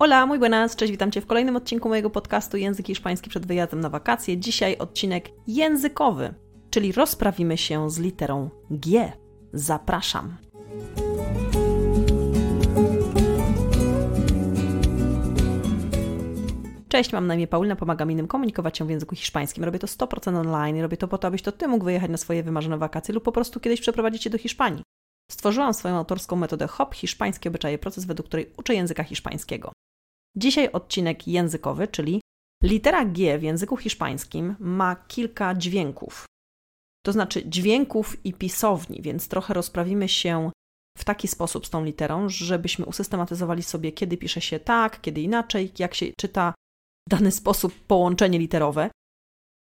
Hola, muy buenas, cześć, witam Cię w kolejnym odcinku mojego podcastu Język Hiszpański przed wyjazdem na wakacje. Dzisiaj odcinek językowy, czyli rozprawimy się z literą G. Zapraszam. Cześć, mam na imię Paulina, pomagam innym komunikować się w języku hiszpańskim. Robię to 100% online robię to po to, abyś to Ty mógł wyjechać na swoje wymarzone wakacje lub po prostu kiedyś przeprowadzić się do Hiszpanii. Stworzyłam swoją autorską metodę HOP, hiszpańskie obyczaje, proces, według której uczę języka hiszpańskiego. Dzisiaj odcinek językowy, czyli litera G w języku hiszpańskim ma kilka dźwięków. To znaczy dźwięków i pisowni, więc trochę rozprawimy się w taki sposób z tą literą, żebyśmy usystematyzowali sobie, kiedy pisze się tak, kiedy inaczej, jak się czyta dany sposób połączenie literowe.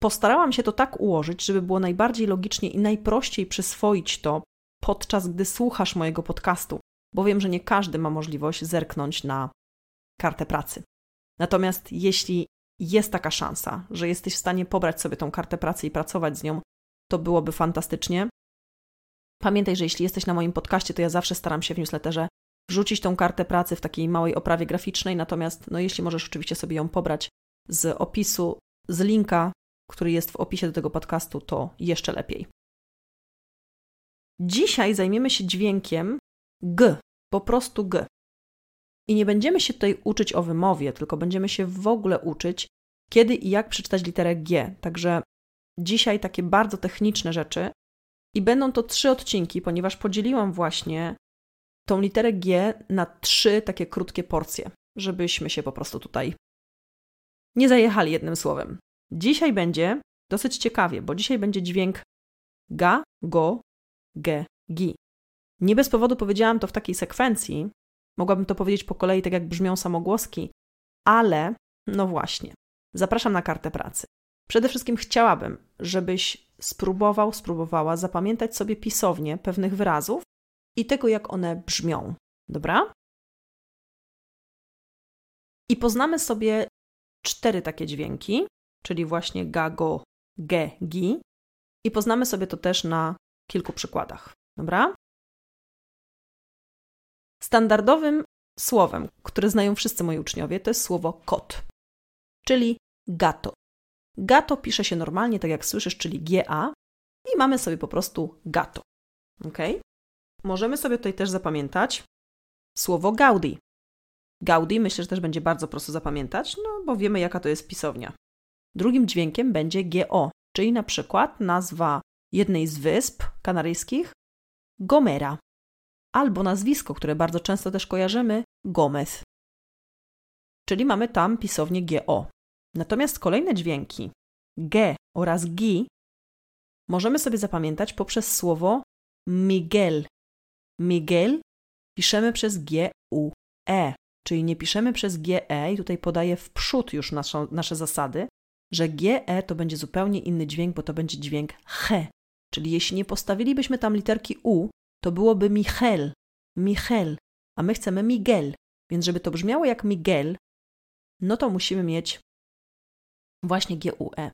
Postarałam się to tak ułożyć, żeby było najbardziej logicznie i najprościej przyswoić to podczas gdy słuchasz mojego podcastu, bo wiem, że nie każdy ma możliwość zerknąć na kartę pracy. Natomiast jeśli jest taka szansa, że jesteś w stanie pobrać sobie tą kartę pracy i pracować z nią, to byłoby fantastycznie. Pamiętaj, że jeśli jesteś na moim podcaście, to ja zawsze staram się w newsletterze wrzucić tą kartę pracy w takiej małej oprawie graficznej, natomiast no, jeśli możesz oczywiście sobie ją pobrać z opisu, z linka, który jest w opisie do tego podcastu, to jeszcze lepiej. Dzisiaj zajmiemy się dźwiękiem G, po prostu G. I nie będziemy się tutaj uczyć o wymowie, tylko będziemy się w ogóle uczyć, kiedy i jak przeczytać literę G. Także dzisiaj takie bardzo techniczne rzeczy. I będą to trzy odcinki, ponieważ podzieliłam właśnie tą literę G na trzy takie krótkie porcje, żebyśmy się po prostu tutaj nie zajechali jednym słowem. Dzisiaj będzie dosyć ciekawie, bo dzisiaj będzie dźwięk ga, go, ge, gi. Nie bez powodu powiedziałam to w takiej sekwencji. Mogłabym to powiedzieć po kolei, tak jak brzmią samogłoski, ale no właśnie. Zapraszam na kartę pracy. Przede wszystkim chciałabym, żebyś spróbował, spróbowała zapamiętać sobie pisownie pewnych wyrazów i tego, jak one brzmią. Dobra? I poznamy sobie cztery takie dźwięki, czyli właśnie ga, go, ge, gi. I poznamy sobie to też na kilku przykładach. Dobra? Standardowym słowem, które znają wszyscy moi uczniowie, to jest słowo kot, czyli gato. Gato pisze się normalnie, tak jak słyszysz, czyli GA, i mamy sobie po prostu gato. Ok? Możemy sobie tutaj też zapamiętać słowo Gaudi. Gaudi myślę, że też będzie bardzo prosto zapamiętać, no bo wiemy, jaka to jest pisownia. Drugim dźwiękiem będzie GO, czyli na przykład nazwa jednej z wysp kanaryjskich Gomera, albo nazwisko, które bardzo często też kojarzymy Gomez. Czyli mamy tam pisownię GO. Natomiast kolejne dźwięki G oraz GI możemy sobie zapamiętać poprzez słowo Miguel. Miguel piszemy przez G-U-E, czyli nie piszemy przez GE i tutaj podaję w przód już naszą, nasze zasady, że GE to będzie zupełnie inny dźwięk, bo to będzie dźwięk H. Czyli jeśli nie postawilibyśmy tam literki U, to byłoby Michel, Michel, a my chcemy Miguel. Więc żeby to brzmiało jak Miguel, no to musimy mieć właśnie GUE.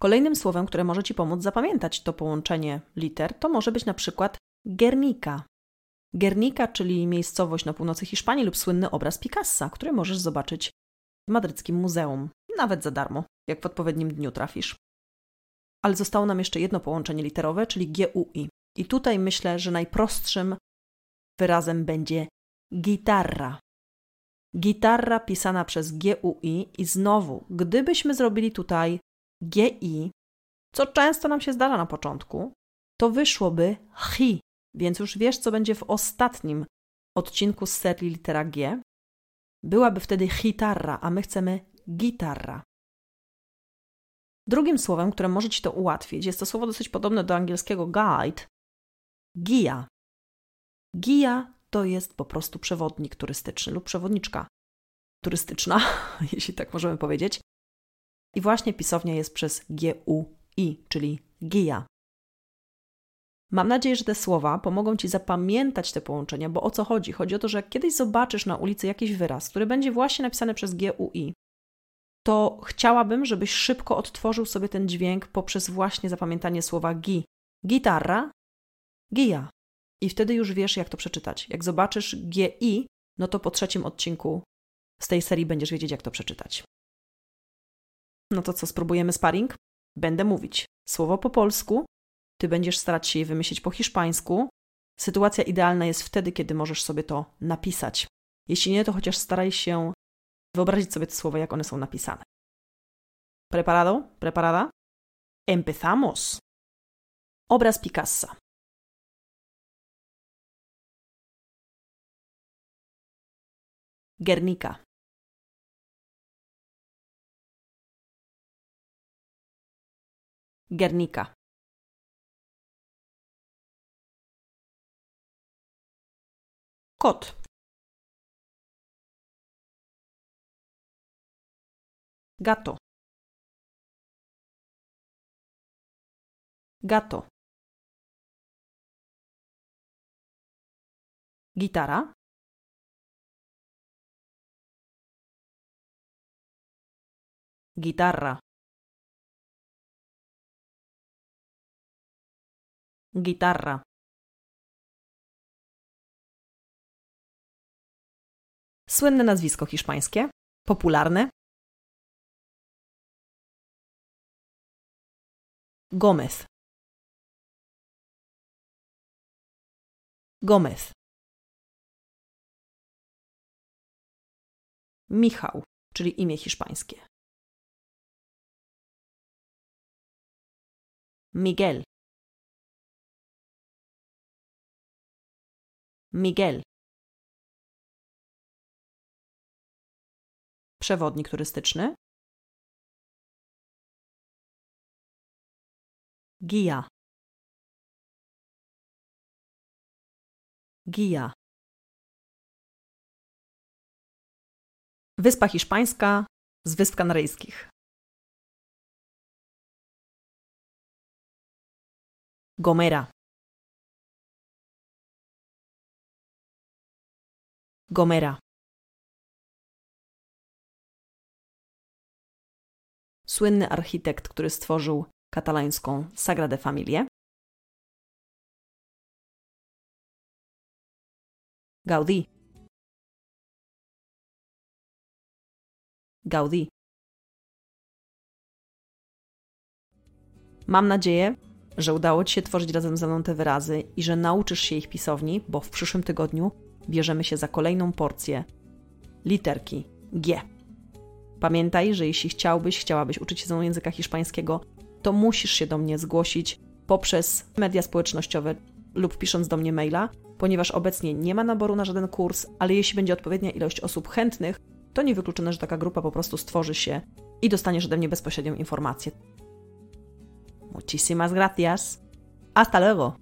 Kolejnym słowem, które może Ci pomóc zapamiętać to połączenie liter, to może być na przykład Guernica. Guernica, czyli miejscowość na północy Hiszpanii lub słynny obraz Picassa, który możesz zobaczyć w madryckim muzeum, nawet za darmo, jak w odpowiednim dniu trafisz ale zostało nam jeszcze jedno połączenie literowe, czyli GUI. I tutaj myślę, że najprostszym wyrazem będzie gitarra. Gitarra pisana przez GUI i znowu, gdybyśmy zrobili tutaj GI, co często nam się zdarza na początku, to wyszłoby chi, więc już wiesz, co będzie w ostatnim odcinku z serii litera G. Byłaby wtedy gitarra, a my chcemy gitarra. Drugim słowem, które może Ci to ułatwić, jest to słowo dosyć podobne do angielskiego guide, guia. Guia to jest po prostu przewodnik turystyczny lub przewodniczka turystyczna, jeśli tak możemy powiedzieć. I właśnie pisownia jest przez G-U-I, czyli guia. Mam nadzieję, że te słowa pomogą Ci zapamiętać te połączenia, bo o co chodzi? Chodzi o to, że jak kiedyś zobaczysz na ulicy jakiś wyraz, który będzie właśnie napisany przez G-U-I, to chciałabym, żebyś szybko odtworzył sobie ten dźwięk poprzez właśnie zapamiętanie słowa gi. Gitarra, gija. I wtedy już wiesz, jak to przeczytać. Jak zobaczysz GI, no to po trzecim odcinku z tej serii będziesz wiedzieć, jak to przeczytać. No to co, spróbujemy sparring? Będę mówić słowo po polsku, ty będziesz starać się je wymyślić po hiszpańsku. Sytuacja idealna jest wtedy, kiedy możesz sobie to napisać. Jeśli nie, to chociaż staraj się wyobrazić sobie te słowa, jak one są napisane. Preparado? Preparada? Empezamos. Obraz Picassa. Guernica. Guernica. Kot. Gato. Gato. Gitara. Guitarra. Guitarra. Słynne nazwisko hiszpańskie, popularne. Gomez. Gomez. Michał, czyli imię hiszpańskie. Miguel. Miguel. Przewodnik turystyczny. Guia. Guia. Wyspa Hiszpańska z Wysp Kanaryjskich. Gomera. Gomera. Słynny architekt, który stworzył katalańską Sagradę Familię. Gaudí. Gaudí. Mam nadzieję, że udało Ci się tworzyć razem ze mną te wyrazy i że nauczysz się ich pisowni, bo w przyszłym tygodniu bierzemy się za kolejną porcję literki G. Pamiętaj, że jeśli chciałbyś, chciałabyś uczyć się języka hiszpańskiego, to musisz się do mnie zgłosić poprzez media społecznościowe lub pisząc do mnie maila, ponieważ obecnie nie ma naboru na żaden kurs, ale jeśli będzie odpowiednia ilość osób chętnych, to niewykluczone, że taka grupa po prostu stworzy się i dostaniesz ode mnie bezpośrednią informację. Muchísimas gracias. Hasta luego.